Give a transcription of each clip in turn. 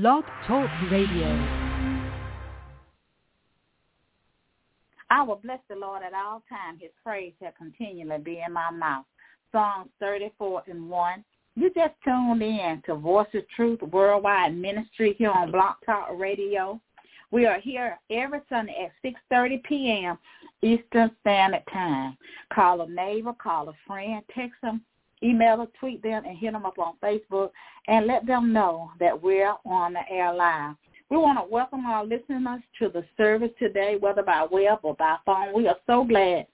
Blog Talk Radio. I will bless the Lord at all times. His praise shall continually be in my mouth. Psalm 34 and 1. You just tuned in to Voice of Truth Worldwide Ministry here on Blog Talk Radio. We are here every Sunday at 6.30 p.m. Eastern Standard Time. Call a neighbor, call a friend, text them, email or tweet them, and hit them up on Facebook and let them know that we're on the air live. We want to welcome our listeners to the service today, whether by web or by phone. We are so glad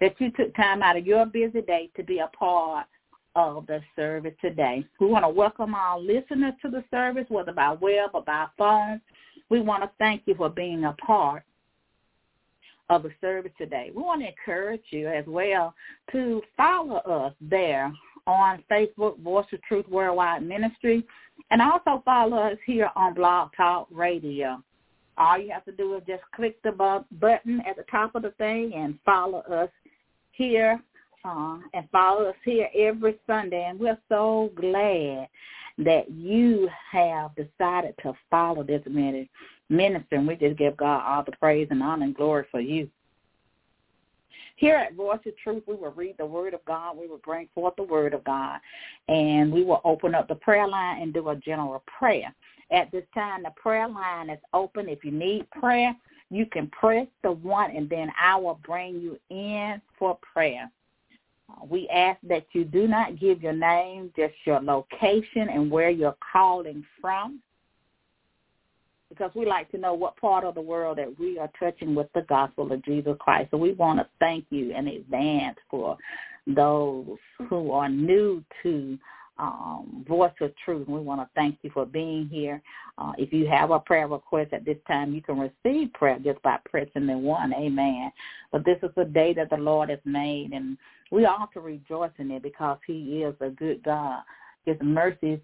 that you took time out of your busy day to be a part of the service today. We want to welcome our listeners to the service, whether by web or by phone. We want to thank you for being a part of the service today. We want to encourage you as well to follow us there on Facebook, Voice of Truth Worldwide Ministry, and also follow us here on Blog Talk Radio. All you have to do is just click the button at the top of the thing and follow us here uh, and follow us here every Sunday. And we're so glad that you have decided to follow this ministry. And we just give God all the praise and honor and glory for you. Here at Voice of Truth, we will read the Word of God. We will bring forth the Word of God. And we will open up the prayer line and do a general prayer. At this time, the prayer line is open. If you need prayer, you can press the one and then I will bring you in for prayer. Uh, we ask that you do not give your name, just your location and where you're calling from because we like to know what part of the world that we are touching with the gospel of Jesus Christ. So we want to thank you in advance for those who are new to um, Voice of Truth. We want to thank you for being here. Uh, if you have a prayer request at this time, you can receive prayer just by pressing the one. Amen. But this is the day that the Lord has made, and we ought to rejoice in it because he is a good God. His mercies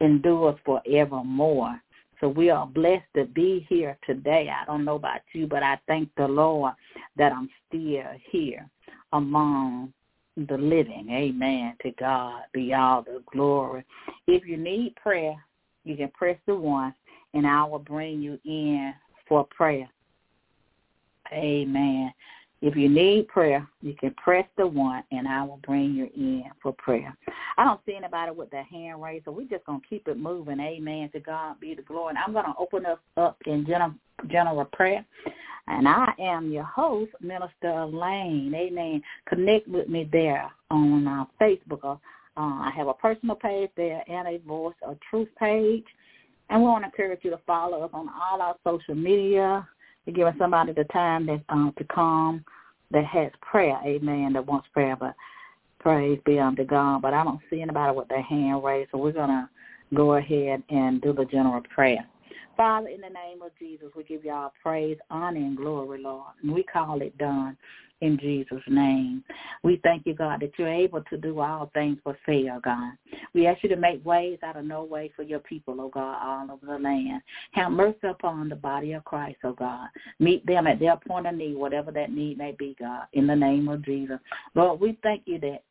endures forevermore. So we are blessed to be here today. I don't know about you, but I thank the Lord that I'm still here among the living. Amen. To God be all the glory. If you need prayer, you can press the one and I will bring you in for prayer. Amen. If you need prayer, you can press the one and I will bring you in for prayer. I don't see anybody with their hand raised, so we're just going to keep it moving. Amen. To God be the glory. And I'm going to open us up in general, general prayer. And I am your host, Minister Elaine. Amen. Connect with me there on uh, Facebook. Uh, I have a personal page there and a Voice of Truth page. And we want to encourage you to follow us on all our social media. You're giving somebody the time that, uh, to come that has prayer, amen, that wants prayer, but praise be unto God. But I don't see anybody with their hand raised, so we're going to go ahead and do the general prayer. Father, in the name of Jesus, we give you all praise, honor, and glory, Lord. And we call it done in Jesus' name. We thank you, God, that you're able to do all things but fail, God. We ask you to make ways out of no way for your people, oh God, all over the land. Have mercy upon the body of Christ, oh God. Meet them at their point of need, whatever that need may be, God, in the name of Jesus. Lord, we thank you that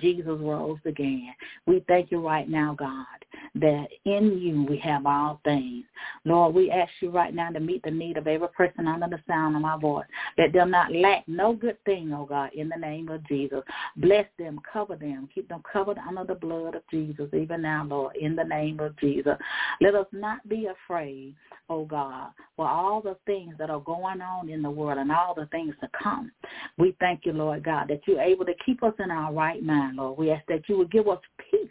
Jesus rose again. We thank you right now, God, that in you we have all things. Lord, we ask you right now to meet the need of every person under the sound of my voice, that they'll not lack no good thing, oh God, in the name of Jesus. Bless them, cover them, keep them covered under the blood of Jesus, even now, Lord, in the name of Jesus. Let us not be afraid, oh God, for all the things that are going on in the world and all the things to come. We thank you, Lord God, that you're able to keep us in our right mind, Lord. We ask that you would give us peace,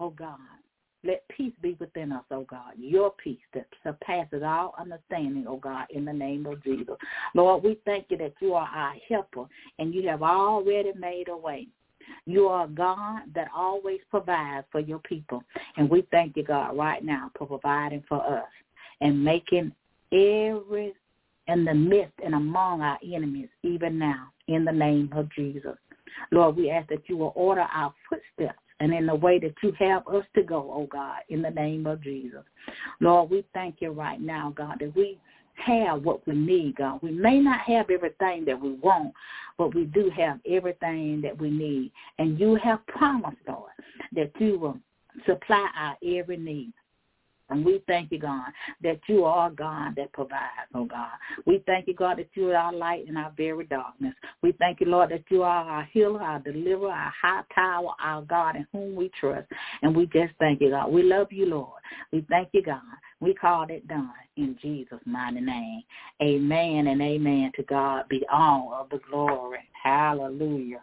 oh God. Let peace be within us, oh God. Your peace that surpasses all understanding, oh God, in the name of Jesus. Lord, we thank you that you are our helper and you have already made a way. You are God that always provides for your people. And we thank you, God, right now for providing for us and making every in the midst and among our enemies even now in the name of Jesus. Lord, we ask that you will order our footsteps and in the way that you have us to go, oh God, in the name of Jesus. Lord, we thank you right now, God, that we have what we need, God. We may not have everything that we want, but we do have everything that we need. And you have promised, Lord, that you will supply our every need. And we thank you, God, that you are God that provides, oh God. We thank you, God, that you are our light in our very darkness. We thank you, Lord, that you are our healer, our deliverer, our high tower, our God in whom we trust. And we just thank you, God. We love you, Lord. We thank you, God. We call it done in Jesus' mighty name. Amen and amen. To God be all of the glory. Hallelujah.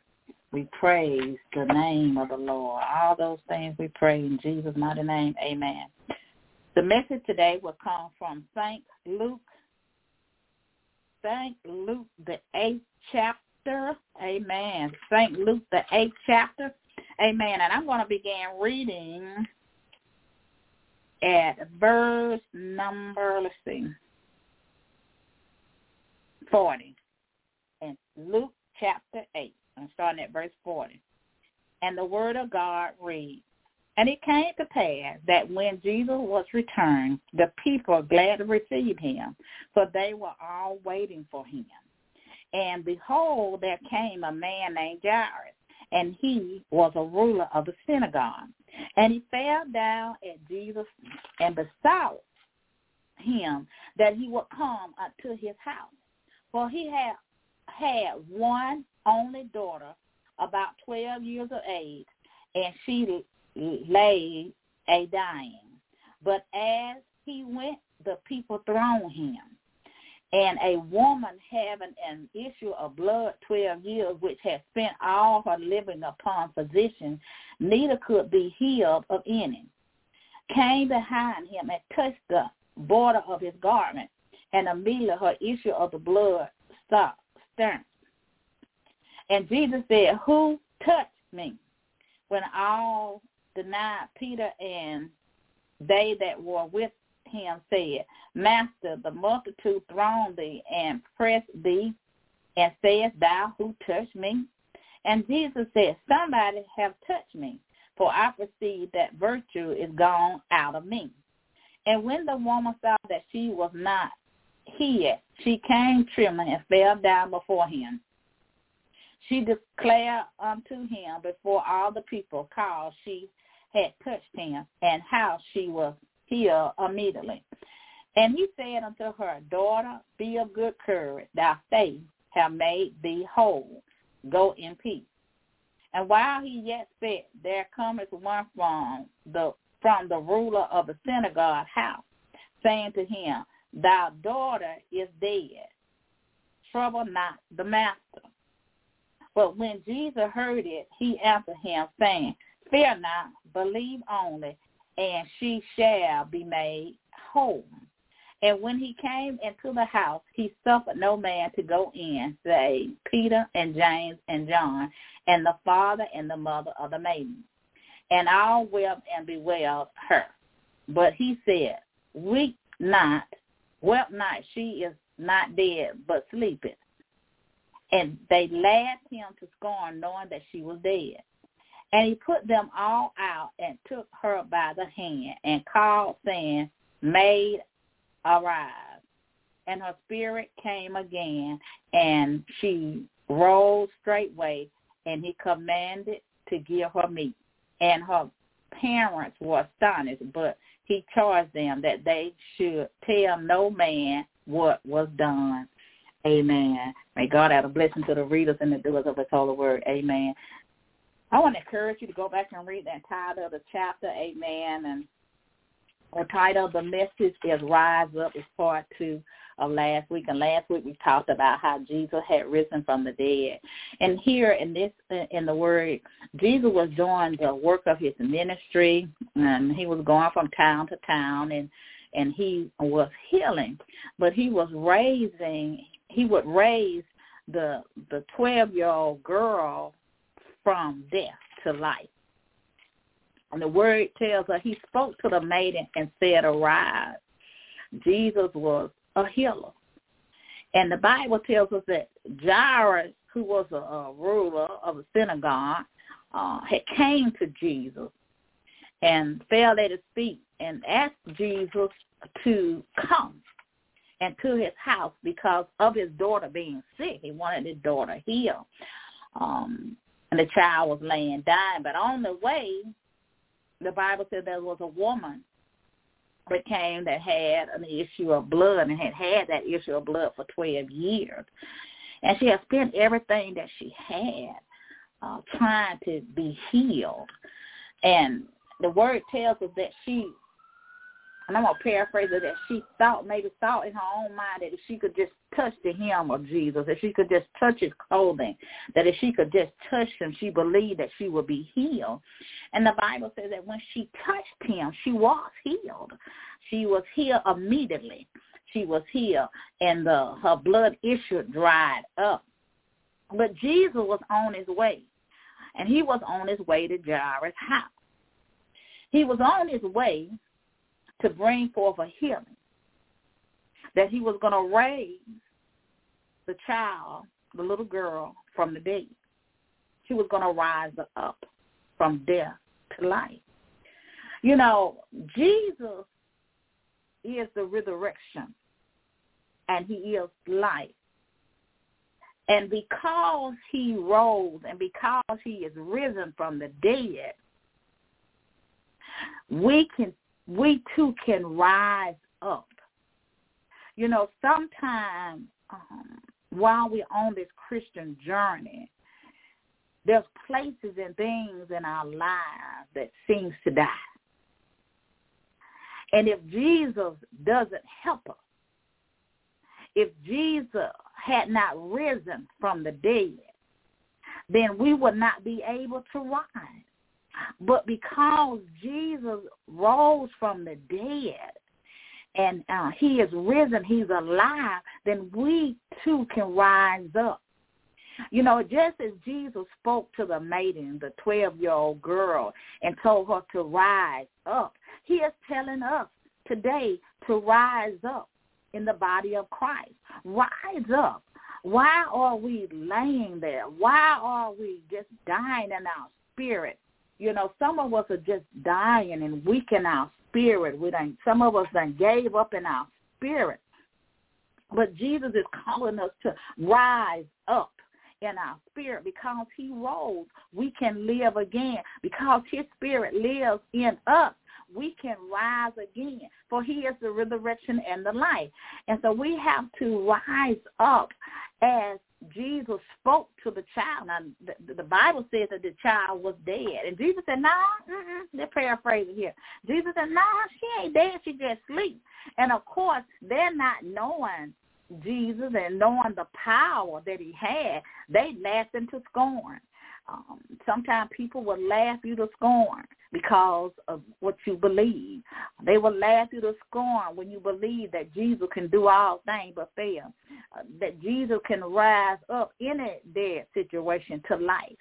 We praise the name of the Lord. All those things we pray in Jesus' mighty name. Amen. The message today will come from St. Luke, St. Luke, the eighth chapter. Amen. St. Luke, the eighth chapter. Amen. And I'm going to begin reading at verse number, let's see, 40. And Luke chapter 8. I'm starting at verse 40. And the word of God reads, and it came to pass that when Jesus was returned, the people glad to receive him, for they were all waiting for him. And behold, there came a man named Jairus, and he was a ruler of the synagogue. And he fell down at Jesus and besought him that he would come unto his house. For he had had one only daughter, about twelve years of age, and she lay a dying. But as he went, the people thronged him. And a woman having an issue of blood twelve years, which had spent all her living upon physicians, neither could be healed of any, came behind him and touched the border of his garment, and immediately her issue of the blood stopped stirring. And Jesus said, Who touched me? When all denied Peter and they that were with him said, Master, the multitude throng thee and press thee, and sayest thou, who touched me? And Jesus said, Somebody have touched me, for I perceive that virtue is gone out of me. And when the woman saw that she was not hid, she came trembling and fell down before him. She declared unto him before all the people, cause she had touched him and how she was healed immediately. And he said unto her, Daughter, be of good courage. Thy faith have made thee whole. Go in peace. And while he yet spake, there cometh one from the from the ruler of the synagogue house, saying to him, Thy daughter is dead. Trouble not the master. But when Jesus heard it, he answered him, saying, Fear not, believe only, and she shall be made whole. And when he came into the house, he suffered no man to go in, save Peter and James and John, and the father and the mother of the maiden. And all wept and bewailed her. But he said, Weep not, wept not, she is not dead, but sleepeth. And they laughed him to scorn, knowing that she was dead. And he put them all out and took her by the hand and called, saying, Maid, arise. And her spirit came again, and she rose straightway, and he commanded to give her meat. And her parents were astonished, but he charged them that they should tell no man what was done. Amen. May God add a blessing to the readers and the doers of his holy word. Amen. I want to encourage you to go back and read the entire of the chapter, amen. And the title of the message is Rise Up. is part two of last week. And last week we talked about how Jesus had risen from the dead. And here in this, in the word, Jesus was doing the work of his ministry. And he was going from town to town and, and he was healing. But he was raising, he would raise the the 12 year old girl from death to life. And the word tells us he spoke to the maiden and said, arise. Jesus was a healer. And the Bible tells us that Jairus, who was a, a ruler of a synagogue, uh, had came to Jesus and fell at his feet and asked Jesus to come and to his house because of his daughter being sick. He wanted his daughter healed. Um, and the child was laying dying. But on the way, the Bible said there was a woman that came that had an issue of blood and had had that issue of blood for 12 years. And she had spent everything that she had uh, trying to be healed. And the word tells us that she and I'm gonna paraphrase it that she thought maybe thought in her own mind that if she could just touch the hem of Jesus, if she could just touch his clothing, that if she could just touch him, she believed that she would be healed. And the Bible says that when she touched him, she was healed. She was healed immediately. She was healed, and the her blood issue dried up. But Jesus was on his way, and he was on his way to Jairus' house. He was on his way to bring forth a healing. That he was going to raise the child, the little girl, from the dead. She was going to rise up from death to life. You know, Jesus is the resurrection and he is life. And because he rose and because he is risen from the dead, we can we too can rise up. You know, sometimes um, while we're on this Christian journey, there's places and things in our lives that seems to die. And if Jesus doesn't help us, if Jesus had not risen from the dead, then we would not be able to rise. But because Jesus rose from the dead and uh, he is risen, he's alive, then we too can rise up. You know, just as Jesus spoke to the maiden, the 12-year-old girl, and told her to rise up, he is telling us today to rise up in the body of Christ. Rise up. Why are we laying there? Why are we just dying in our spirit? You know, some of us are just dying and weak in our spirit. We done, some of us done gave up in our spirit. But Jesus is calling us to rise up in our spirit because he rose. We can live again because his spirit lives in us. We can rise again for he is the resurrection and the life. And so we have to rise up as Jesus spoke to the child. Now, the, the Bible says that the child was dead. And Jesus said, no, nah, they're paraphrasing here. Jesus said, no, nah, she ain't dead. She just sleep. And, of course, they're not knowing Jesus and knowing the power that he had. They laughed into scorn. Um, sometimes people will laugh you to scorn because of what you believe. They will laugh you to scorn when you believe that Jesus can do all things but fail, uh, that Jesus can rise up in a dead situation to life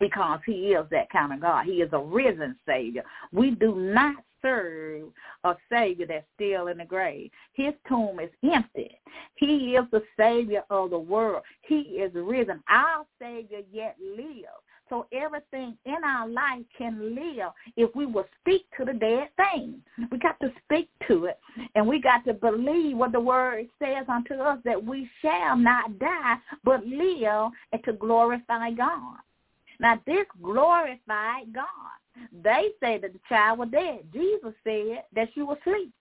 because he is that kind of God. He is a risen Savior. We do not serve a Savior that's still in the grave. His tomb is empty. He is the Savior of the world. He is risen. Our Savior yet lives. So everything in our life can live if we will speak to the dead thing. We got to speak to it, and we got to believe what the word says unto us that we shall not die, but live and to glorify God. Now this glorified God. They say that the child was dead. Jesus said that she was asleep.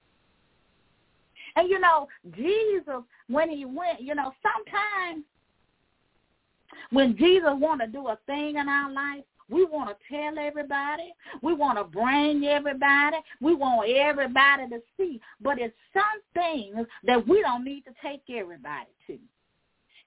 And you know, Jesus, when he went, you know, sometimes when Jesus want to do a thing in our life, we want to tell everybody. We want to bring everybody. We want everybody to see. But it's some things that we don't need to take everybody to.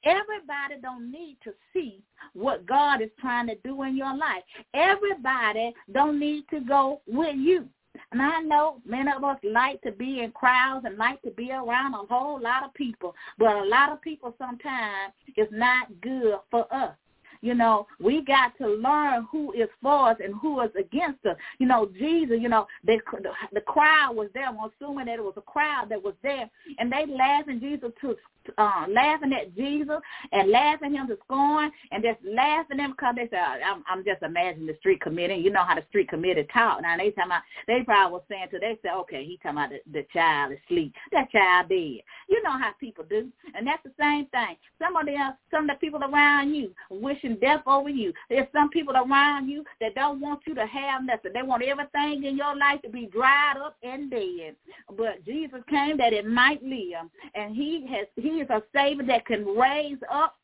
Everybody don't need to see what God is trying to do in your life. Everybody don't need to go with you. And I know many of us like to be in crowds and like to be around a whole lot of people, but a lot of people sometimes is not good for us. You know, we got to learn who is for us and who is against us. You know, Jesus, you know, they, the, the crowd was there. I'm assuming that it was a crowd that was there. And they laughing Jesus to uh, laughing at Jesus and laughing him to scorn and just laughing at him because they said, I'm, I'm just imagining the street committee. You know how the street committee talk. Now they talking about, they probably was saying to, they said, okay, he talking about the, the child asleep. That child dead. You know how people do. And that's the same thing. Some of them, some of the people around you wishing wishing death over you. There's some people around you that don't want you to have nothing. They want everything in your life to be dried up and dead. But Jesus came that it might live. And he has he is a savior that can raise up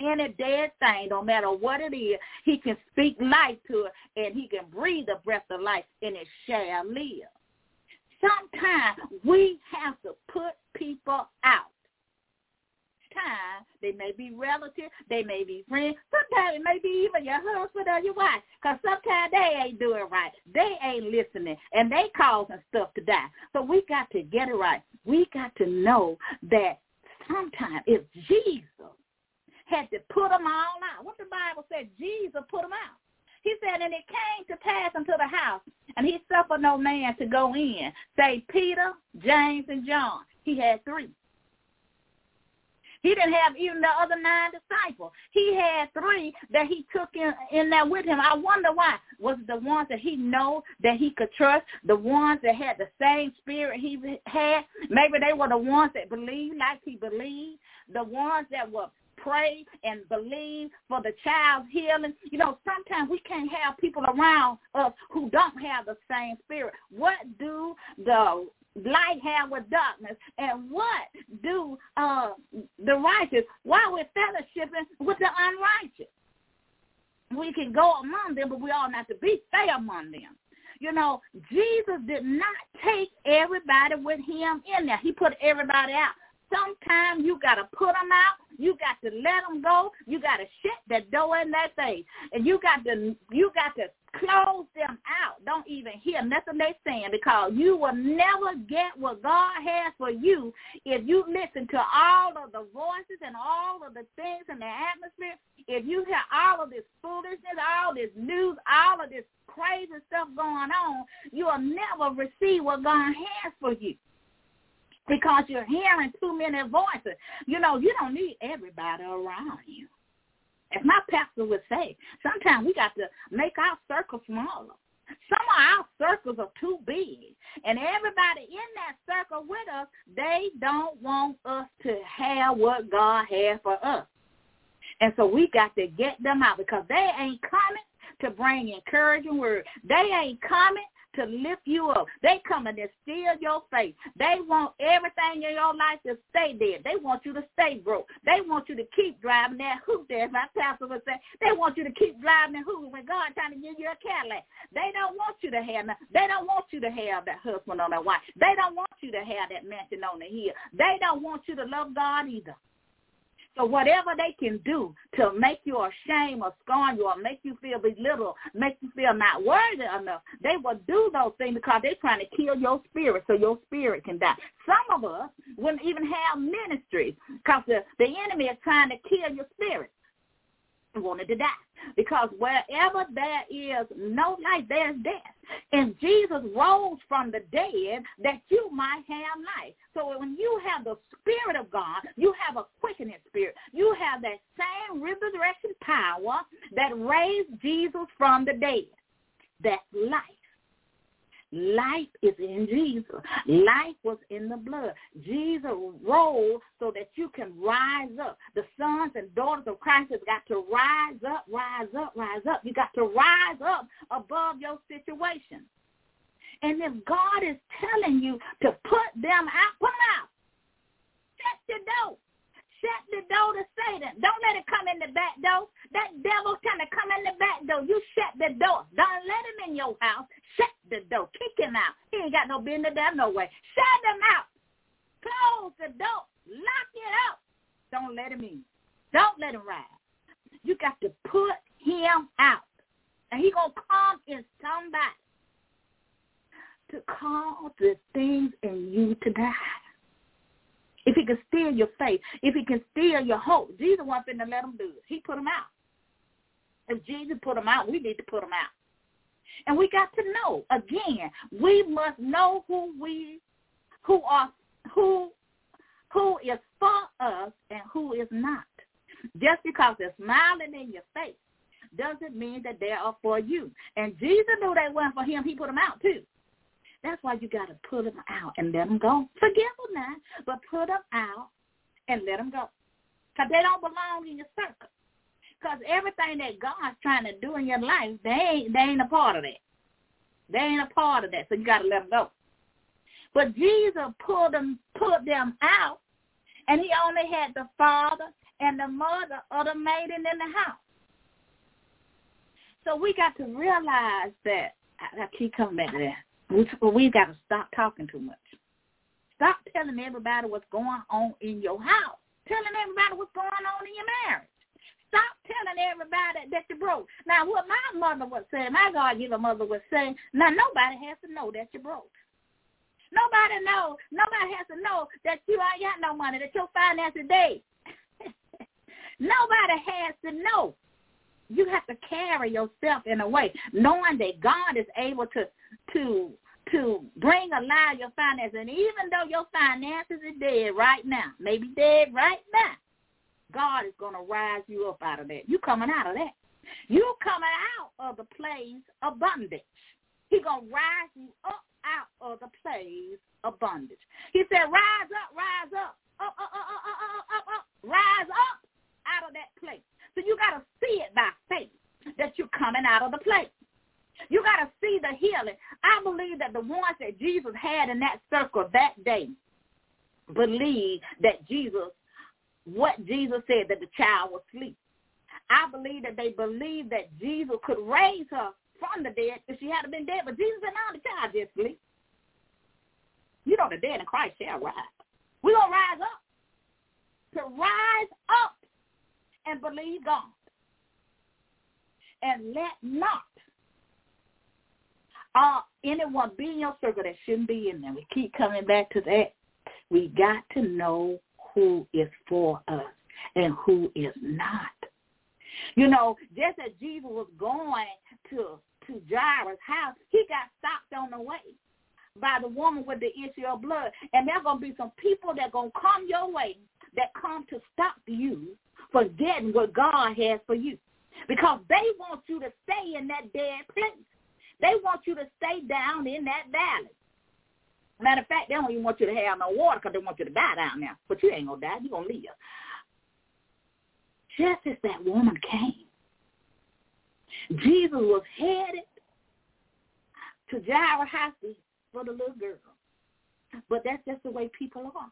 any dead thing, no matter what it is, he can speak life to it and he can breathe the breath of life and it shall live. Sometimes we have to put people out. Time they may be relatives, they may be friends. Sometimes it may be even your husband or your wife, because sometimes they ain't doing right. They ain't listening, and they causing stuff to die. So we got to get it right. We got to know that sometimes if Jesus had to put them all out. What the Bible said, Jesus put them out. He said, and it came to pass unto the house, and he suffered no man to go in, say Peter, James, and John. He had three. He didn't have even the other nine disciples. He had three that he took in, in there with him. I wonder why. Was it the ones that he know that he could trust? The ones that had the same spirit he had? Maybe they were the ones that believed like he believed. The ones that were pray and believe for the child's healing. You know, sometimes we can't have people around us who don't have the same spirit. What do the light have with darkness. And what do uh, the righteous while we're fellowshipping with the unrighteous? We can go among them but we all not to be stay among them. You know jesus did not take everybody with him in there. He put everybody out. Sometimes you got to put them out. You got to let them go. You got to shut that door in that face, and you got to you got to close them out. Don't even hear nothing they saying because you will never get what God has for you if you listen to all of the voices and all of the things in the atmosphere. If you hear all of this foolishness, all this news, all of this crazy stuff going on, you will never receive what God has for you because you're hearing too many voices. You know, you don't need everybody around you. As my pastor would say, sometimes we got to make our circle smaller. Some of our circles are too big. And everybody in that circle with us, they don't want us to have what God has for us. And so we got to get them out because they ain't coming to bring encouraging words. They ain't coming to lift you up. They coming to steal your faith. They want everything in your life to stay there. They want you to stay broke. They want you to keep driving that hoop there, as my pastor would say. They want you to keep driving that hoop when God trying to give you a Cadillac. They don't want you to have They don't want you to have that husband on that wife. They don't want you to have that mansion on the hill. They don't want you to love God either. So whatever they can do to make you ashamed or scorn you or make you feel belittled, make you feel not worthy enough, they will do those things because they're trying to kill your spirit so your spirit can die. Some of us wouldn't even have ministries because the, the enemy is trying to kill your spirit wanted to die. Because wherever there is no life, there's death. And Jesus rose from the dead that you might have life. So when you have the Spirit of God, you have a quickening spirit. You have that same resurrection power that raised Jesus from the dead. That life. Life is in Jesus. Life was in the blood. Jesus rose so that you can rise up. The sons and daughters of Christ have got to rise up, rise up, rise up. You got to rise up above your situation. And if God is telling you to put them out, put them out. Shut the door. Shut the door to Satan. Don't let it come in the back door. That devil trying to come in the back door. You shut the door. Don't let him in your house. Shut the door. Kick him out. He ain't got no business there no way. Shut him out. Close the door. Lock it up. Don't let him in. Don't let him ride. You got to put him out. And he going to come in somebody to cause the things in you to die if he can steal your faith, if he can steal your hope, Jesus wasn't to let him do it. He put them out. If Jesus put them out, we need to put them out. And we got to know, again, we must know who we, who are, who, who is for us and who is not. Just because they're smiling in your face doesn't mean that they are for you. And Jesus knew they weren't for him. He put them out too. That's why you got to put them out and let them go. Forgive them now, but put them out and let them go. Because they don't belong in your circle. Because everything that God's trying to do in your life, they ain't, they ain't a part of that. They ain't a part of that, so you got to let them go. But Jesus pulled them, pulled them out, and he only had the father and the mother of the maiden in the house. So we got to realize that. I, I keep coming back to that. We, we got to stop talking too much. Stop telling everybody what's going on in your house. Telling everybody what's going on in your marriage. Stop telling everybody that you're broke. Now, what my mother would say, my God-given mother would say, now nobody has to know that you're broke. Nobody know. Nobody has to know that you ain't got no money, that your finances dead. nobody has to know. You have to carry yourself in a way, knowing that God is able to to to bring alive your finances. And even though your finances are dead right now, maybe dead right now, God is going to rise you up out of that. You coming out of that. You coming out of the place of bondage. He's going to rise you up out of the place of bondage. He said, rise up, rise up, up, up, up, up, up, up, up, rise up out of that place. So you got to see it by faith that you're coming out of the place. You got to see the healing. I believe that the ones that Jesus had in that circle that day believe that Jesus, what Jesus said, that the child was asleep. I believe that they believe that Jesus could raise her from the dead if she had been dead. But Jesus said, no, the child just sleep. You know the dead in Christ shall rise. We're going to rise up. To rise up and believe God. And let not uh, anyone be in your circle that shouldn't be in there. We keep coming back to that. We got to know who is for us and who is not. You know, just as Jesus was going to to Jairus' house, he got stopped on the way by the woman with the issue of blood. And there's going to be some people that are going to come your way that come to stop you from getting what God has for you. Because they want you to stay in that dead place. They want you to stay down in that valley. Matter of fact, they don't even want you to have no water because they want you to die down there. But you ain't going to die. You're going to live. Just as that woman came, Jesus was headed to Jairus' house for the little girl. But that's just the way people are.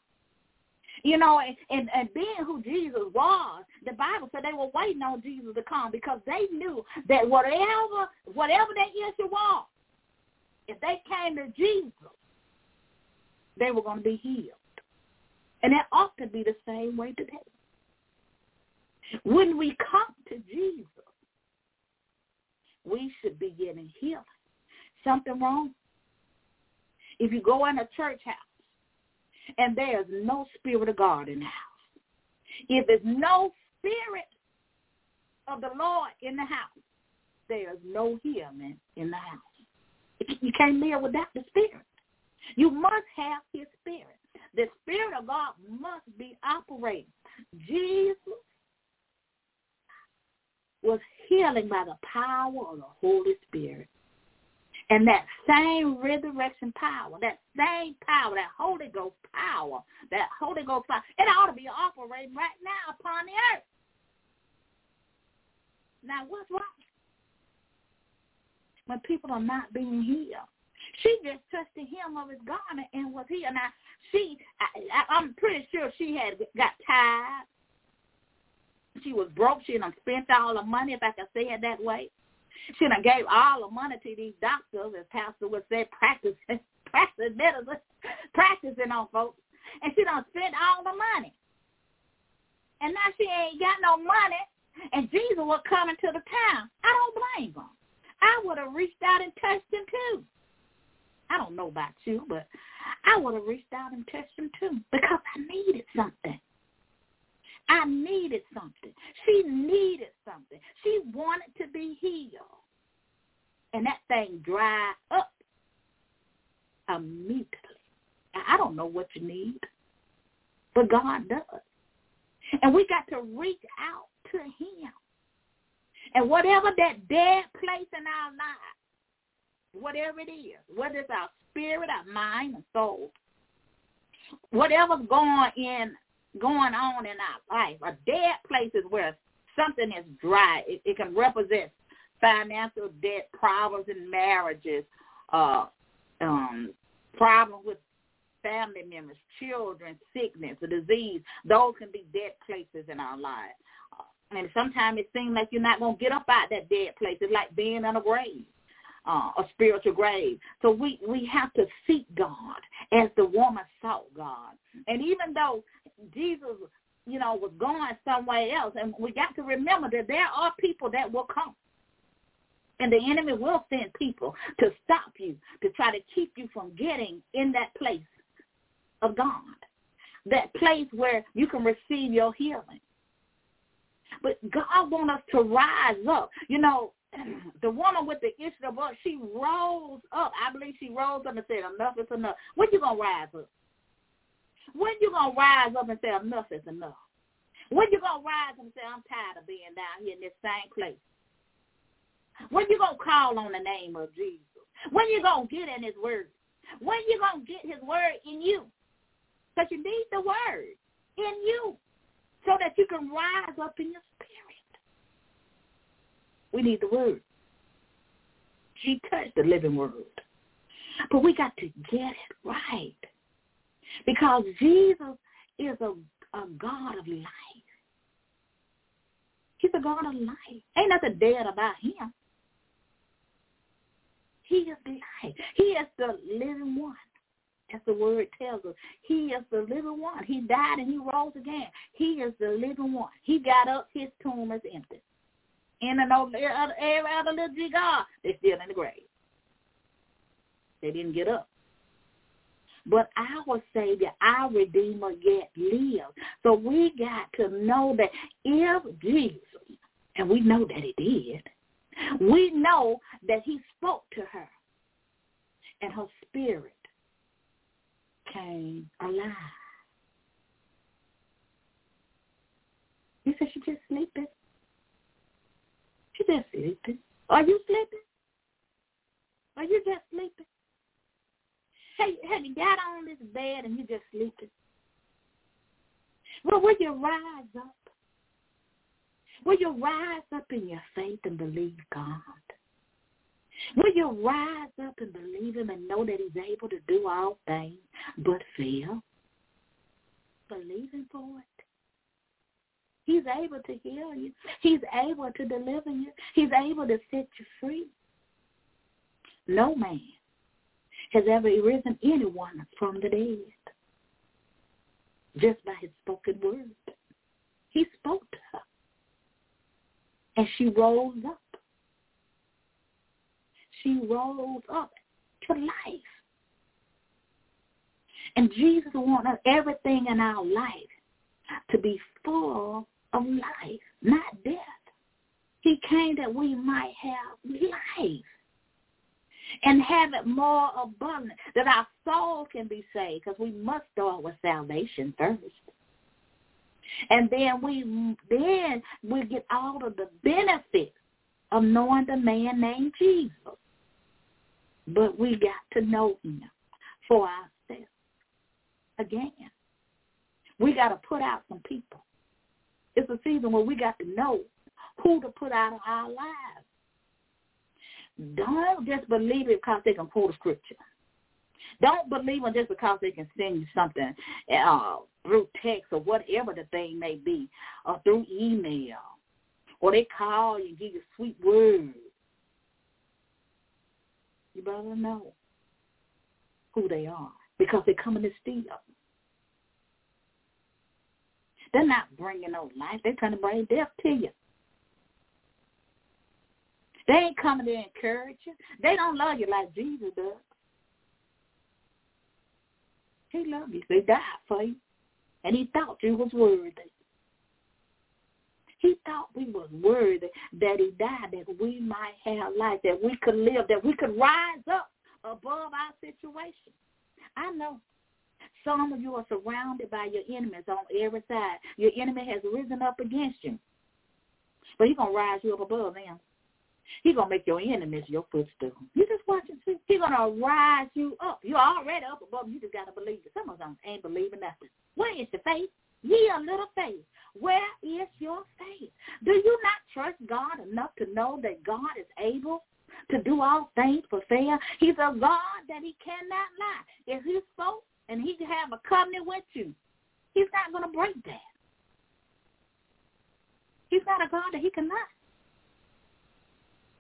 You know, and, and, and being who Jesus was, the Bible said they were waiting on Jesus to come because they knew that whatever whatever that issue was, if they came to Jesus, they were going to be healed. And that ought to be the same way today. When we come to Jesus, we should be getting healed. Something wrong? If you go in a church house and there's no spirit of God in the house. If there's no spirit of the Lord in the house, there's no healing in the house. You can't live without the spirit. You must have his spirit. The spirit of God must be operating. Jesus was healing by the power of the Holy Spirit. And that same resurrection power, that same power, that Holy Ghost power, that Holy Ghost power, it ought to be operating right now upon the earth. Now, what's wrong? When people are not being healed. She just touched the hem of his garment and was healed. Now, she, I, I'm pretty sure she had got tired. She was broke. She done spent all the money, if I can say it that way. She done gave all the money to these doctors, as Pastor would say, practicing, practicing medicine, practicing on folks. And she done spent all the money. And now she ain't got no money, and Jesus was coming to the town. I don't blame her. I would have reached out and touched him too. I don't know about you, but I would have reached out and touched him too because I needed something. I needed something. She needed something. She wanted to be healed. And that thing dried up immediately. I don't know what you need, but God does. And we got to reach out to him. And whatever that dead place in our lives, whatever it is, whether it's our spirit, our mind, and soul, whatever's going in going on in our life, a dead place is where something is dry. It, it can represent financial debt, problems in marriages, uh, um, problems with family members, children, sickness, a disease. Those can be dead places in our lives. And sometimes it seems like you're not going to get up out that dead place. It's like being in a grave, uh, a spiritual grave. So we, we have to seek God as the woman sought God. And even though Jesus, you know, was going somewhere else, and we got to remember that there are people that will come. And the enemy will send people to stop you, to try to keep you from getting in that place of God, that place where you can receive your healing. But God wants us to rise up. You know, the woman with the issue of blood, she rose up. I believe she rose up and said, enough is enough. When you going to rise up? When you to rise up and say, enough is enough? When you to rise up and say, I'm tired of being down here in this same place? When you to call on the name of Jesus? When you to get in his word? When you to get his word in you? Because you need the word in you so that you can rise up in your spirit. We need the word. She touched the living word. But we got to get it right. Because Jesus is a, a God of life. He's a God of life. Ain't nothing dead about him. He is life. He is the living one. As the word tells us, he is the living one. He died and he rose again. He is the living one. He got up, his tomb is empty. And an old, every other little G God, they're still in the grave. They didn't get up. But our Savior, our Redeemer yet lives. So we got to know that if Jesus, and we know that he did, we know that he spoke to her and her spirit came alive. You said she just sleeping. She just sleeping. Are you sleeping? Are you just sleeping? Hey, have you got on this bed and you're just sleeping? Well, will you rise up? Will you rise up in your faith and believe God? Will you rise up and believe him and know that he's able to do all things but fail? Believe him for it. He's able to heal you. He's able to deliver you. He's able to set you free. No man has ever risen anyone from the dead just by his spoken word. He spoke to her, and she rose up she rose up to life. And Jesus wanted everything in our life to be full of life, not death. He came that we might have life and have it more abundant, that our soul can be saved, because we must start with salvation first. And then we then we get all of the benefits of knowing the man named Jesus. But we got to know him for ourselves. Again, we got to put out some people. It's a season where we got to know who to put out of our lives. Don't just believe it because they can quote a scripture. Don't believe them just because they can send you something uh, through text or whatever the thing may be, or through email, or they call you and give you sweet words you better know who they are because they're coming to steal. They're not bringing no life. They're trying to bring death to you. They ain't coming to encourage you. They don't love you like Jesus does. He loved you. He died for you. And he thought you was worthy. He thought we was worthy that he died that we might have life, that we could live, that we could rise up above our situation. I know some of you are surrounded by your enemies on every side. Your enemy has risen up against you. But he's going to rise you up above them. He's to make your enemies your footstool. You just watch and see. He's to rise you up. You're already up above. You just got to believe it. Some of them ain't believing nothing. Where is the faith? Ye a little faith. Where is your faith? Do you not trust God enough to know that God is able to do all things for fair? He's a God that he cannot lie. If he spoke and he have a covenant with you, he's not to break that. He's not a God that he can lie.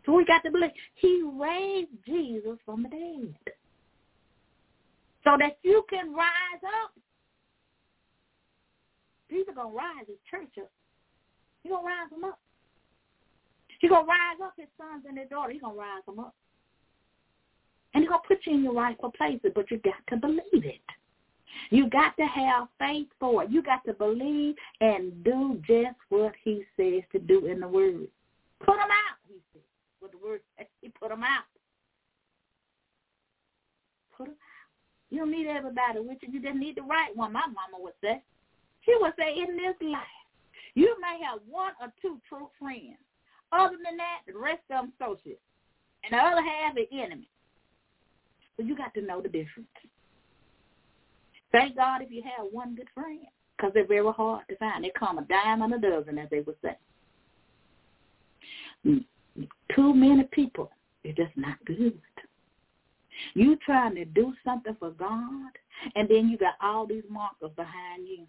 So we got to believe he raised Jesus from the dead so that you can rise up. Jesus going to rise his church up. He's going to rise them up. He's going to rise up his sons and his daughters. He's going to rise them up. And he's going to put you in your rightful places, but you got to believe it. You got to have faith for it. You got to believe and do just what he says to do in the word. Put them out, he said. What the word says, he put them out. Put them out. You don't need everybody with you. You just need the right one. My mama would say. She would say, in this life, you may have one or two true friends. Other than that, the rest of them associates. And the other half is enemies. So you got to know the difference. Thank God if you have one good friend, because they're very hard to find. They come a dime on a dozen, as they would say. Mm. Too many people, it's just not good. You trying to do something for God, and then you got all these markers behind you.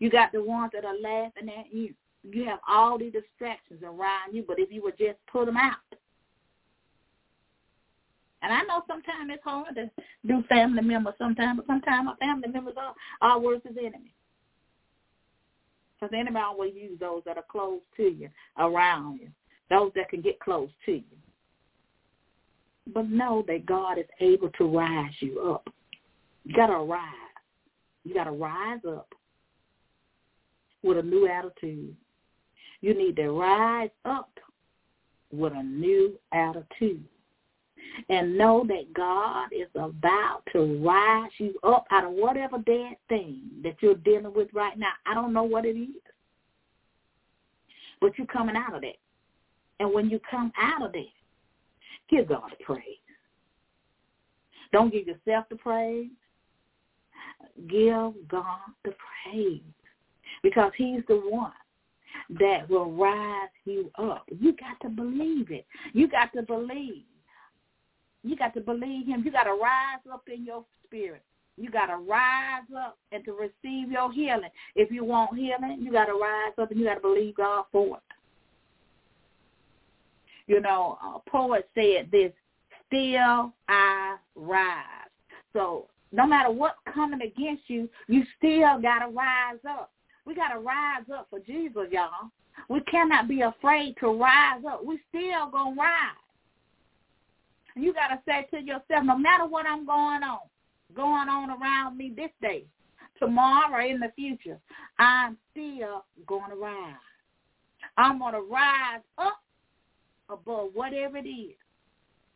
You got the ones that are laughing at you. You have all these distractions around you, but if you would just put them out, and I know sometimes it's hard to do family members sometimes, but sometimes our family members are our worst enemies. Because the enemy always use those that are close to you, around you, those that can get close to you. But know that God is able to rise you up. You got to rise. You got to rise up with a new attitude. You need to rise up with a new attitude and know that God is about to rise you up out of whatever dead thing that you're dealing with right now. I don't know what it is. But you're coming out of that. And when you come out of that, give God the praise. Don't give yourself the praise. Give God the praise. Because he's the one that will rise you up. You got to believe it. You got to believe you got to believe him. You got to rise up in your spirit. You got to rise up and to receive your healing. If you want healing, you got to rise up and you got to believe God for it. You know, a poet said this, still I rise. So no matter what's coming against you, you still got to rise up. We got to rise up for Jesus, y'all. We cannot be afraid to rise up. We still going to rise. You got to say to yourself, no matter what I'm going on, going on around me this day, tomorrow, in the future, I'm still going to rise. I'm going to rise up above whatever it is.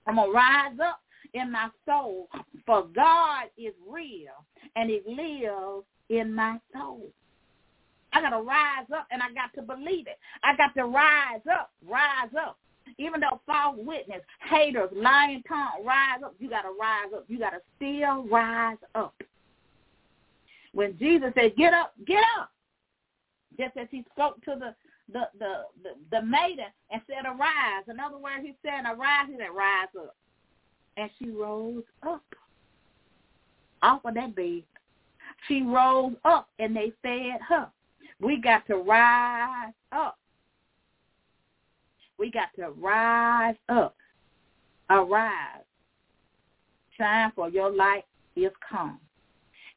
I'm going to rise up in my soul, for God is real, and it lives in my soul. I got to rise up, and I got to believe it. I got to rise up, rise up. Even though false witness, haters, lying tongue, rise up. You got to rise up. You got to still rise up. When Jesus said, get up, get up, just as he spoke to the the the the, the maiden and said, arise. In other words, he said, arise. He said, rise up. And she rose up off of that bed. She rose up and they fed her. We got to rise up. We got to rise up. Arise. Shine for your light is come.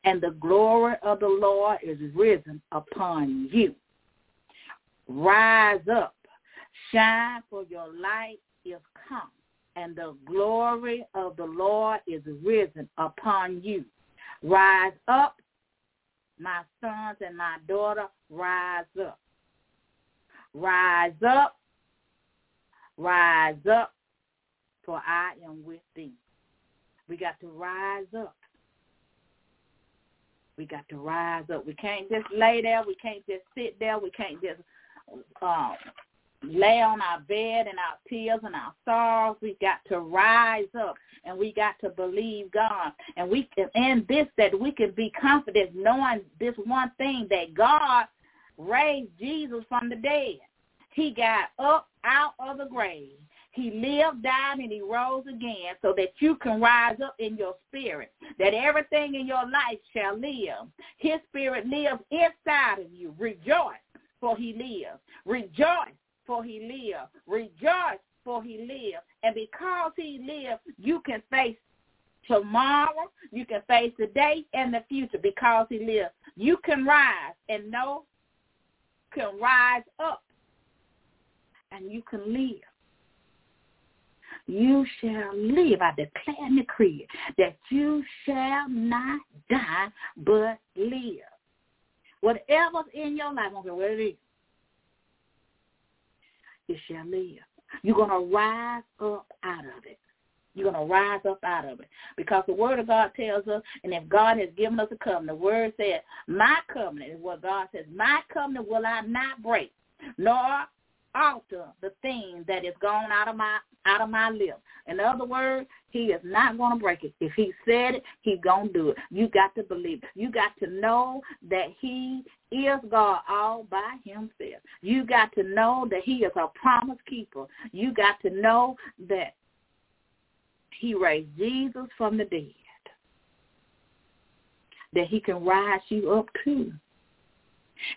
And the glory of the Lord is risen upon you. Rise up. Shine for your light is come. And the glory of the Lord is risen upon you. Rise up, my sons and my daughter, rise up. Rise up, Rise up, for I am with thee. We got to rise up. We got to rise up. We can't just lay there. We can't just sit there. We can't just um, lay on our bed and our tears and our sorrows. We got to rise up and we got to believe God. And we can, in this that we can be confident knowing this one thing that God raised Jesus from the dead. He got up out of the grave. He lived, died, and he rose again so that you can rise up in your spirit, that everything in your life shall live. His spirit lives inside of you. Rejoice, for he lives. Rejoice, for he lives. Rejoice, for he lives. And because he lives, you can face tomorrow. You can face the day and the future because he lives. You can rise and know, can rise up, and you can live you shall live. I declare and decree that you shall not die, but live. Whatever's in your life, I don't care what it is, you shall live. You're going to rise up out of it. You're going to rise up out of it. Because the word of God tells us, and if God has given us a covenant, the word said, my covenant is what God says, my covenant will I not break, nor alter the thing that is gone out of my out of my lips. In other words, he is not going to break it. If he said it, he's going to do it. You got to believe. It. You got to know that he is God all by himself. You got to know that he is a promise keeper. You got to know that he raised Jesus from the dead. That he can rise you up too.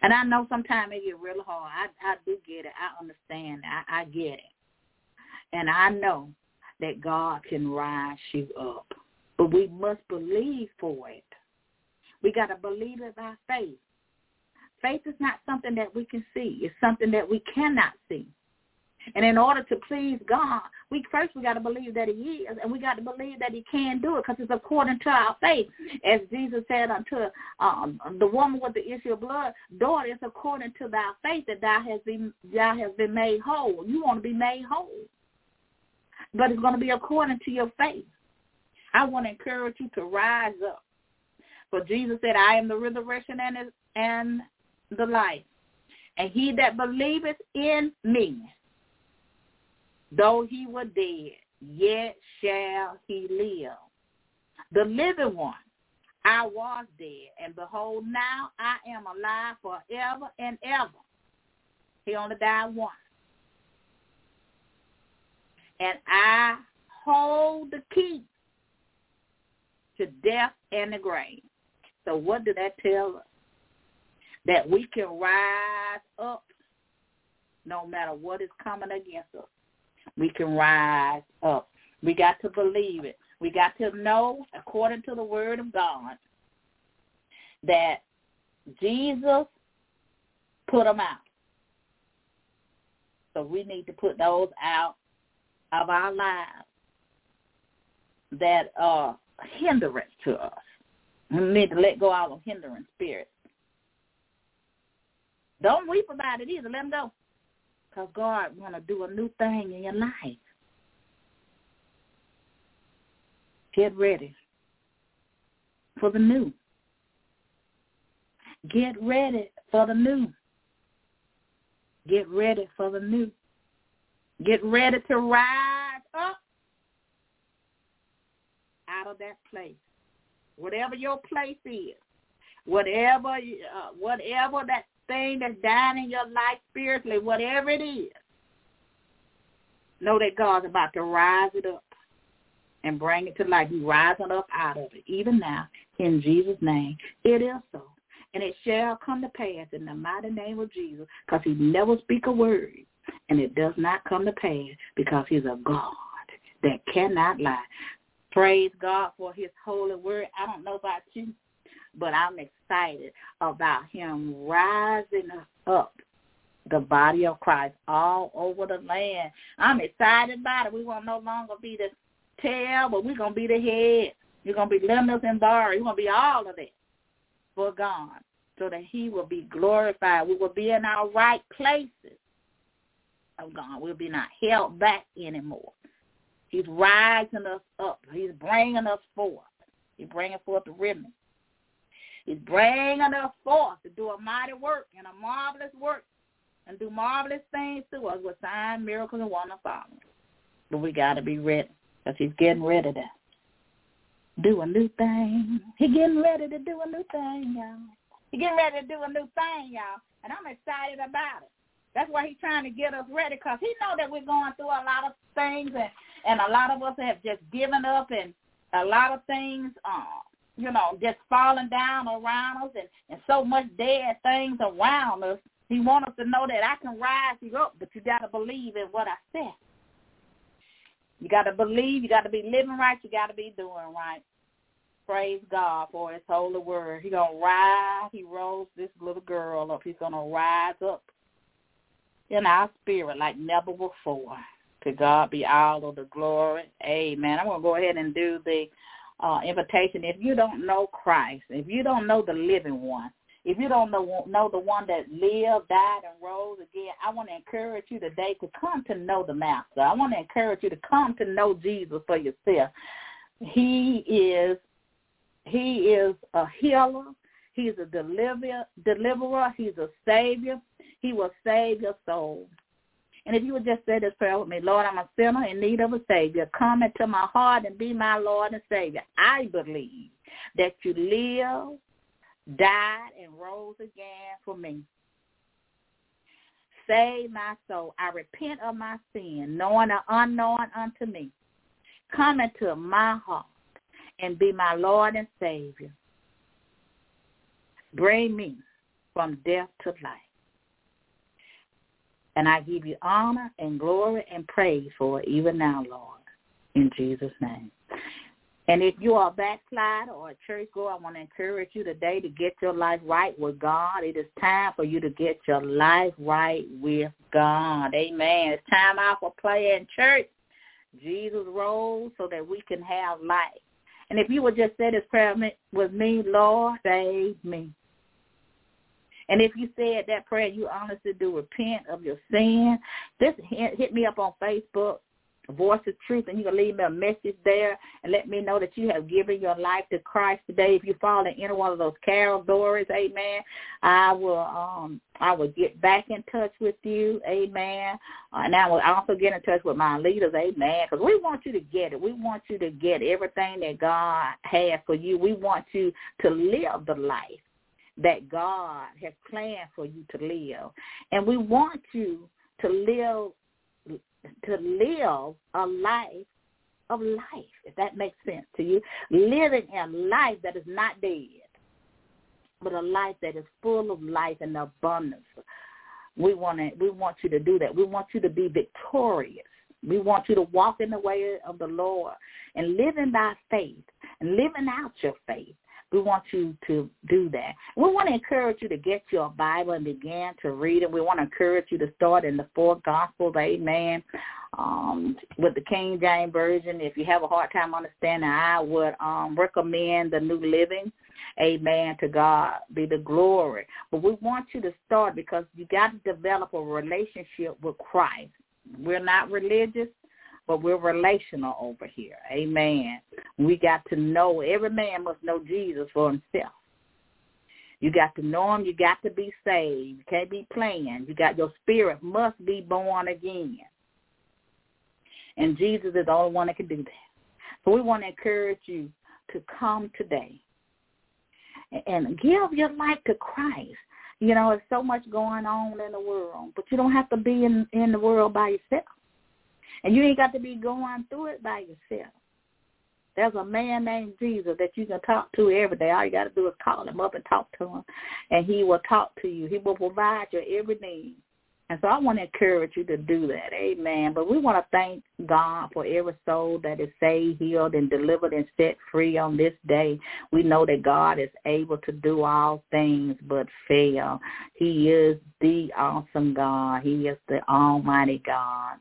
And I know sometimes it get really hard. I I do get it. I understand. I, I get it. And I know that God can rise you up. But we must believe for it. We got to believe it by faith. Faith is not something that we can see. It's something that we cannot see. And in order to please God, we first we got to believe that He is, and we got to believe that He can do it because it's according to our faith. As Jesus said unto um, the woman with the issue of blood, daughter, it's according to thy faith that thou has been thou has been made whole. You want to be made whole, but it's going to be according to your faith. I want to encourage you to rise up. For Jesus said, I am the resurrection and, and the life. And he that believeth in me, Though he were dead, yet shall he live. The living one, I was dead, and behold, now I am alive forever and ever. He only died once. And I hold the key to death and the grave. So what did that tell us? That we can rise up no matter what is coming against us we can rise up. We got to believe it. We got to know, according to the word of God, that Jesus put them out. So we need to put those out of our lives that are hindrance to us. We need to let go of our hindering spirits. Don't weep about it either. Let them go. Because God want to do a new thing in your life. Get ready for the new. Get ready for the new. Get ready for the new. Get ready to rise up out of that place. Whatever your place is, whatever uh, whatever that thing that's dying in your life spiritually, whatever it is, know that God's about to rise it up and bring it to life. He's rising up out of it, even now, in Jesus' name. It is so. And it shall come to pass in the mighty name of Jesus, because he never speak a word, and it does not come to pass because he's a God that cannot lie. Praise God for his holy word. I don't know about you, but I'm excited about him rising up the body of Christ all over the land. I'm excited about it. We will no longer be the tail, but we're going to be the head. You're going to be lenders and borrowers. You're going to be all of it for God so that he will be glorified. We will be in our right places of God. We'll be not held back anymore. He's rising us up. He's bringing us forth. He's bringing forth the remnant. He's bringing us forth to do a mighty work and a marvelous work and do marvelous things to us with signs, miracles, and wonder following. But we got to be ready because he's getting ready to do a new thing. He's getting ready to do a new thing, y'all. He's getting ready to do a new thing, y'all, and I'm excited about it. That's why he's trying to get us ready because he know that we're going through a lot of things and, and a lot of us have just given up and a lot of things, uh, you know, just falling down around us and, and so much dead things around us. He wants us to know that I can rise you up, but you got to believe in what I said. You got to believe. You got to be living right. You got to be doing right. Praise God for his holy word. He going to rise. He rose this little girl up. He's going to rise up in our spirit like never before. To God be all of the glory. Amen. I'm going to go ahead and do the uh, invitation. If you don't know Christ, if you don't know the living one, if you don't know know the one that lived, died, and rose again, I want to encourage you today to come to know the Master. I want to encourage you to come to know Jesus for yourself. He is he is a healer. He's a deliverer. Deliverer. He's a savior. He will save your soul. And if you would just say this prayer with me, Lord, I'm a sinner in need of a Savior. Come into my heart and be my Lord and Savior. I believe that you live, died, and rose again for me. Save my soul. I repent of my sin, knowing or unknown unto me. Come into my heart and be my Lord and Savior. Bring me from death to life. And I give you honor and glory and praise for it even now, Lord, in Jesus' name. And if you are a backslider or a church goer, I want to encourage you today to get your life right with God. It is time for you to get your life right with God. Amen. It's time out for playing church. Jesus rose so that we can have life. And if you would just say this prayer with me, Lord, save me. And if you said that prayer, you honestly do repent of your sin. Just hit, me up on Facebook, Voice of Truth, and you can leave me a message there and let me know that you have given your life to Christ today. If you fall in any one of those categories, amen, I will um I will get back in touch with you, amen. Uh, and I will also get in touch with my leaders, amen, because we want you to get it. We want you to get everything that God has for you. We want you to live the life that God has planned for you to live. And we want you to live to live a life of life, if that makes sense to you. Living a life that is not dead, but a life that is full of life and abundance. We want to, we want you to do that. We want you to be victorious. We want you to walk in the way of the Lord and living by faith and living out your faith we want you to do that. We want to encourage you to get your Bible and begin to read it. We want to encourage you to start in the four Gospels, amen, um, with the King James Version. If you have a hard time understanding, I would um, recommend the New Living. Amen. To God be the glory. But we want you to start because you got to develop a relationship with Christ. We're not religious but we're relational over here. Amen. We got to know, every man must know Jesus for himself. You got to know him. You got to be saved. You can't be playing. You got your spirit must be born again. And Jesus is the only one that can do that. So we want to encourage you to come today and give your life to Christ. You know, there's so much going on in the world, but you don't have to be in in the world by yourself. And you ain't got to be going through it by yourself. There's a man named Jesus that you can talk to every day. All you got to do is call him up and talk to him, and he will talk to you. He will provide your every need. And so I want to encourage you to do that. Amen. But we want to thank God for every soul that is saved, healed, and delivered and set free on this day. We know that God is able to do all things but fail. He is the awesome God. He is the almighty God.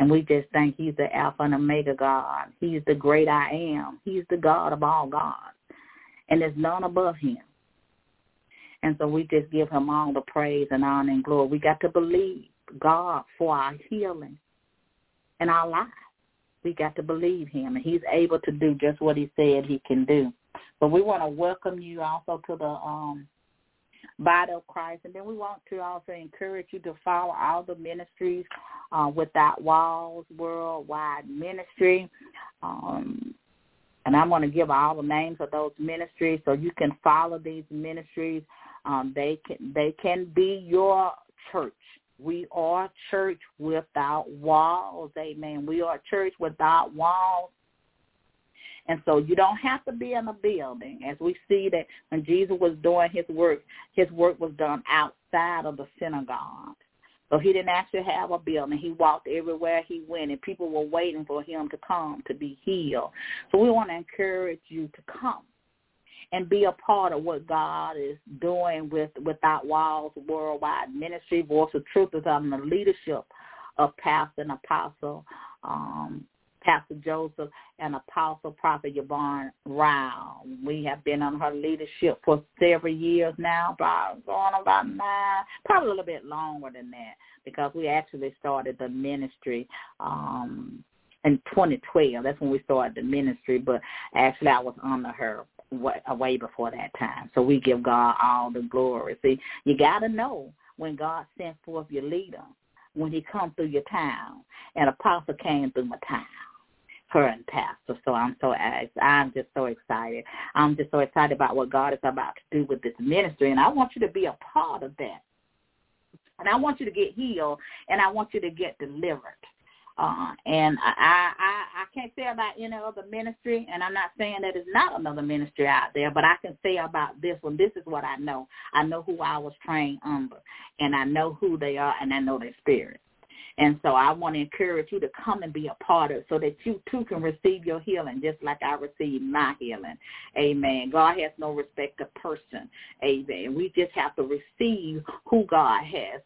And we just think he's the Alpha and Omega God. He's the great I am. He's the God of all gods. And there's none above him. And so we just give him all the praise and honor and glory. We got to believe God for our healing and our life. We got to believe him, and he's able to do just what he said he can do. But we want to welcome you also to the um, body of Christ. And then we want to also encourage you to follow all the ministries uh, Without Walls Worldwide Ministry. Um, and I'm going to give all the names of those ministries so you can follow these ministries. um, they can they can be your church. We are church without walls. Amen. We are church without walls. And so you don't have to be in a building. As we see that when Jesus was doing his work, his work was done outside of the synagogue. So he didn't actually have a building. He walked everywhere he went, and people were waiting for him to come to be healed. So we want to encourage you to come and be a part of what God is doing with Without Walls Worldwide Ministry. Voice of Truth is under the leadership of Pastor and Apostle um, Pastor Joseph and Apostle Prophet Yvonne Rao. We have been on her leadership for several years now, about going about nine, probably a little bit longer than that, because we actually started the ministry um in 2012. That's when we started the ministry, but actually I was under her way, way before that time. So we give God all the glory. See, you got to know when God sent forth your leader, when he come through your town, and apostle came through my town and pastor. So I'm so I'm just so excited. I'm just so excited about what God is about to do with this ministry, and I want you to be a part of that. And I want you to get healed, and I want you to get delivered. Uh, and I, I I can't say about any other ministry, and I'm not saying that it's not another ministry out there, but I can say about this one. This is what I know. I know who I was trained under, and I know who they are, and I know their spirit. And so I want to encourage you to come and be a part of so that you too can receive your healing just like I received my healing. Amen. God has no respect of person. Amen. We just have to receive who God has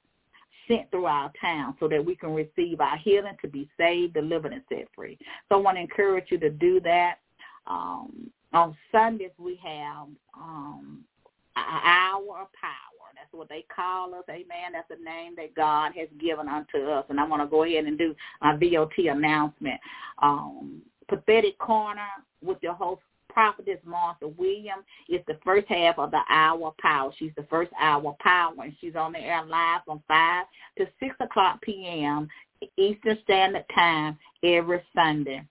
sent through our town so that we can receive our healing to be saved, delivered, and set free. So I want to encourage you to do that. Um, on Sundays we have um, an hour of power. That's what they call us. Amen. That's the name that God has given unto us. And I'm going to go ahead and do my VOT announcement. Um, Prophetic Corner with your host prophetess Martha Williams is the first half of the hour power. She's the first hour power, and she's on the air live from 5 to 6 o'clock p.m. Eastern Standard Time every Sunday.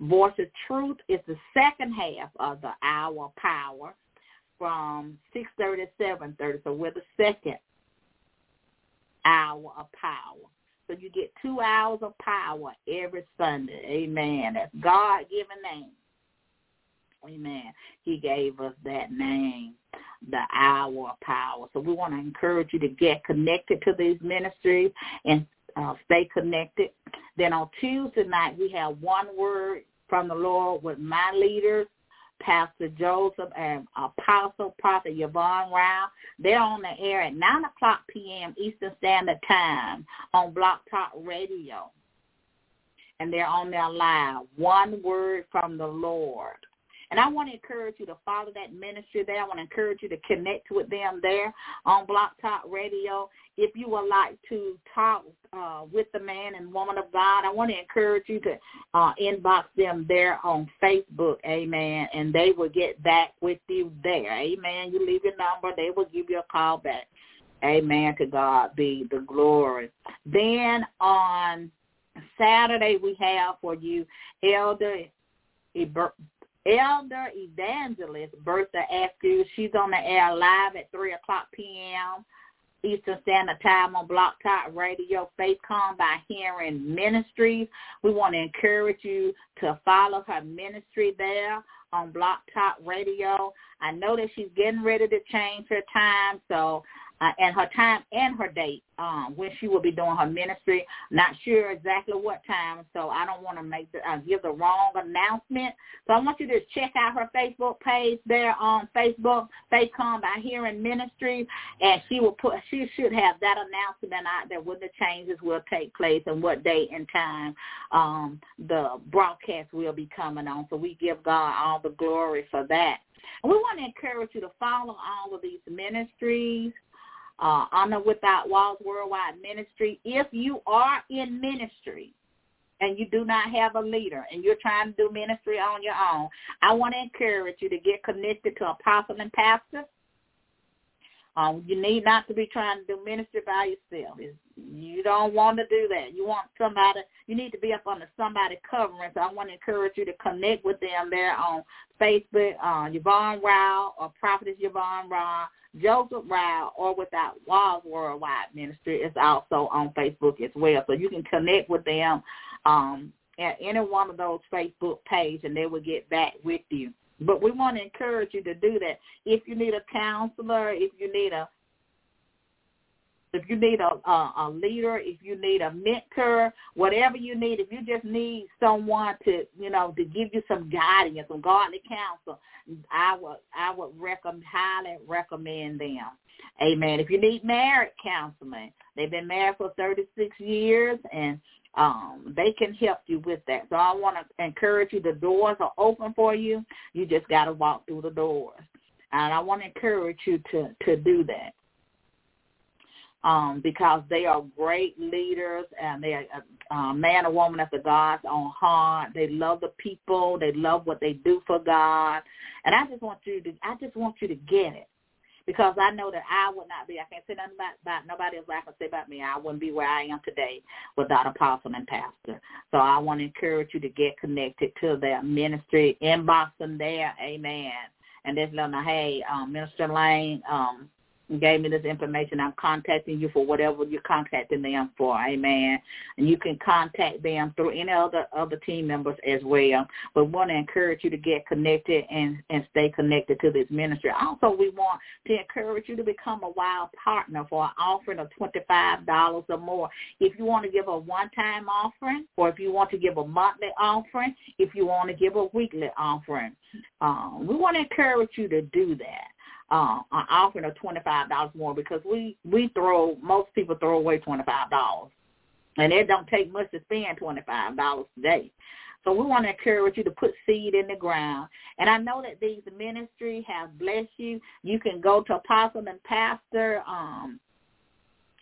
Voice of Truth is the second half of the hour power from 6.30 to 7.30. So we're the second hour of power. So you get two hours of power every Sunday. Amen. That's God-given name. Amen. He gave us that name, the hour of power. So we want to encourage you to get connected to these ministries and uh, stay connected. Then on Tuesday night, we have one word from the Lord with my leaders, Pastor Joseph and Apostle Prophet Yvonne Rao. They're on the air at 9 o'clock p.m. Eastern Standard Time on Blog Talk Radio. And they're on there live. One word from the Lord. And I want to encourage you to follow that ministry there. I want to encourage you to connect with them there on Blog Talk Radio. If you would like to talk uh, with the man and woman of God, I want to encourage you to uh, inbox them there on Facebook, amen, and they will get back with you there, amen. You leave your number, they will give you a call back. Amen. To God be the glory. Then on Saturday we have for you Elder Elder Evangelist Bertha Askew. She's on the air live at 3 o'clock p.m. Eastern Standard Time on Blog Talk Radio, Faith Come by Hearing Ministries. We want to encourage you to follow her ministry there on Blog Talk Radio. I know that she's getting ready to change her time, so uh, and her time and her date um, when she will be doing her ministry. Not sure exactly what time, so I don't want to make the, uh, give the wrong announcement. So I want you to check out her Facebook page there on Facebook, Faith Come by Hearing Ministries, and she will put she should have that announcement out there when the changes will take place and what date and time um, the broadcast will be coming on. So we give God all the glory for that. We want to encourage you to follow all of these ministries uh, Honor Without Walls Worldwide Ministry. If you are in ministry and you do not have a leader and you're trying to do ministry on your own, I want to encourage you to get connected to apostle and pastor. Um, you need not to be trying to do ministry by yourself. It's, you don't want to do that. You want somebody. You need to be up under somebody covering. So I want to encourage you to connect with them there on Facebook, uh, Yvonne Rao or Prophetess Yvonne Rao, Joseph Rao, or Without Walls Worldwide Ministry is also on Facebook as well. So you can connect with them um, at any one of those Facebook pages, and they will get back with you. But we want to encourage you to do that. If you need a counselor, if you need a if you need a, a, a leader, if you need a mentor, whatever you need, if you just need someone to, you know, to give you some guidance, some godly counsel, I would I would recommend highly recommend them. Amen. If you need marriage counseling, they've been married for 36 years and um, they can help you with that. So I want to encourage you. The doors are open for you. You just got to walk through the doors, and I want to encourage you to to do that. Um, because they are great leaders and they are a uh, man or woman after God's own heart. They love the people. They love what they do for God. And I just want you to, I just want you to get it because I know that I would not be. I can't say nothing about, about nobody else. I can say about me. I wouldn't be where I am today without apostle and pastor. So I want to encourage you to get connected to their ministry. Inbox them there. Amen. And just let them know, hey, um, Minister Lane, um, gave me this information. I'm contacting you for whatever you're contacting them for. Amen. And you can contact them through any other other team members as well. But we want to encourage you to get connected and and stay connected to this ministry. Also, we want to encourage you to become a wild partner for an offering of twenty five dollars or more. If you want to give a one time offering, or if you want to give a monthly offering, if you want to give a weekly offering, um, we want to encourage you to do that uh, an offering of twenty five dollars more because we we throw most people throw away twenty five dollars, and it don't take much to spend twenty five dollars a day. So we want to encourage you to put seed in the ground. And I know that these ministries have blessed you. You can go to Apostle and Pastor um,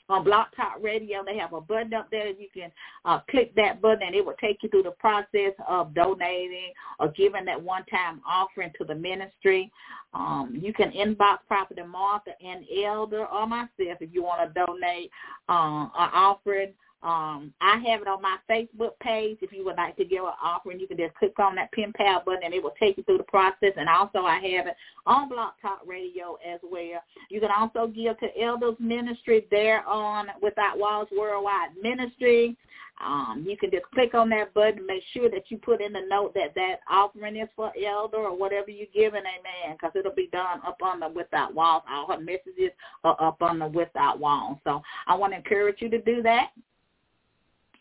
on Blog Talk Radio. They have a button up there you can uh, click that button and it will take you through the process of donating or giving that one-time offering to the ministry. Um, you can inbox Prophet Martha and Elder or myself if you want to donate uh, an offering um, I have it on my Facebook page. If you would like to give an offering, you can just click on that PayPal button and it will take you through the process. And also I have it on Blog Talk Radio as well. You can also give to Elders Ministry there on Without Walls Worldwide Ministry. Um, you can just click on that button, make sure that you put in the note that that offering is for elder or whatever you're giving, amen, because it'll be done up on the Without Walls. All her messages are up on the Without Walls. So I want to encourage you to do that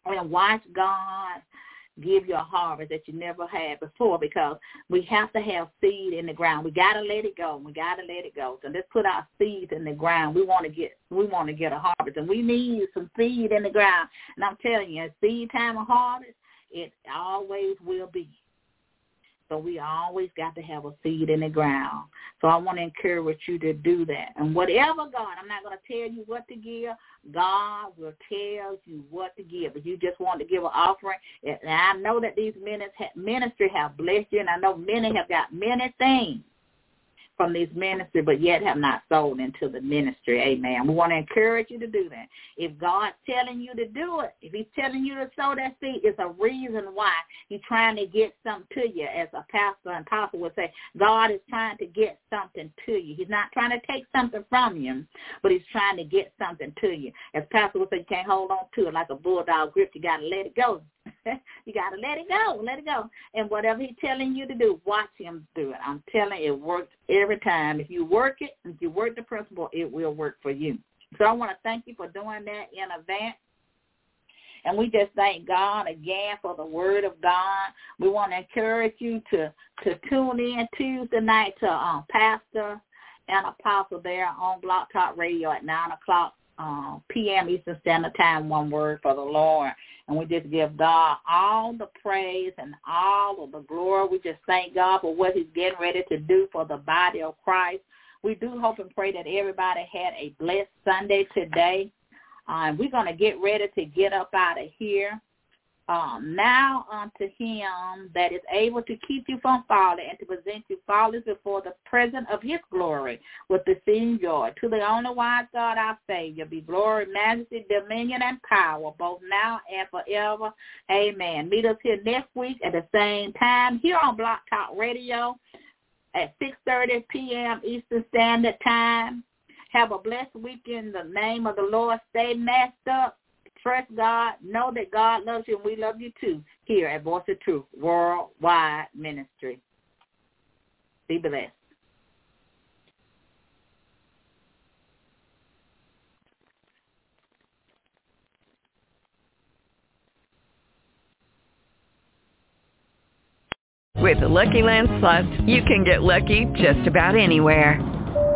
and watch God give you a harvest that you never had before because we have to have seed in the ground. We gotta let it go. We gotta let it go. So let's put our seeds in the ground. We want to get we want to get a harvest and we need some seed in the ground. And I'm telling you, seed time of harvest, it always will be. So we always got to have a seed in the ground. So I want to encourage you to do that. And whatever God, I'm not going to tell you what to give. God will tell you what to give. If you just want to give an offering, and I know that these ministry have blessed you, and I know many have got many things from this ministry, but yet have not sold into the ministry. Amen. We want to encourage you to do that. If God's telling you to do it, if he's telling you to sow that seed, it's a reason why he's trying to get something to you. As a pastor and apostle would say, God is trying to get something to you. He's not trying to take something from you, but he's trying to get something to you. As pastor would say, you can't hold on to it like a bulldog grip. You got to let it go. you got to let it go. Let it go. And whatever he's telling you to do, watch him do it. I'm telling you, it works every time. If you work it, if you work the principle, it will work for you. So I want to thank you for doing that in advance. And we just thank God again for the word of God. We want to encourage you to, to tune in Tuesday night to um, Pastor and Apostle there on Blog Talk Radio at 9 o'clock uh, p.m. Eastern Standard Time, one word for the Lord. And we just give God all the praise and all of the glory. We just thank God for what he's getting ready to do for the body of Christ. We do hope and pray that everybody had a blessed Sunday today. Uh, we're going to get ready to get up out of here. Um, now unto him that is able to keep you from falling and to present you faultless before the presence of his glory with the same joy. To the only wise God our Savior be glory, majesty, dominion, and power, both now and forever. Amen. Meet us here next week at the same time here on Blog Talk Radio at 6.30 p.m. Eastern Standard Time. Have a blessed week in the name of the Lord. Stay messed up trust God, know that God loves you and we love you too here at Voice of Truth Worldwide Ministry. Be blessed. With the Lucky Land Slots, you can get lucky just about anywhere.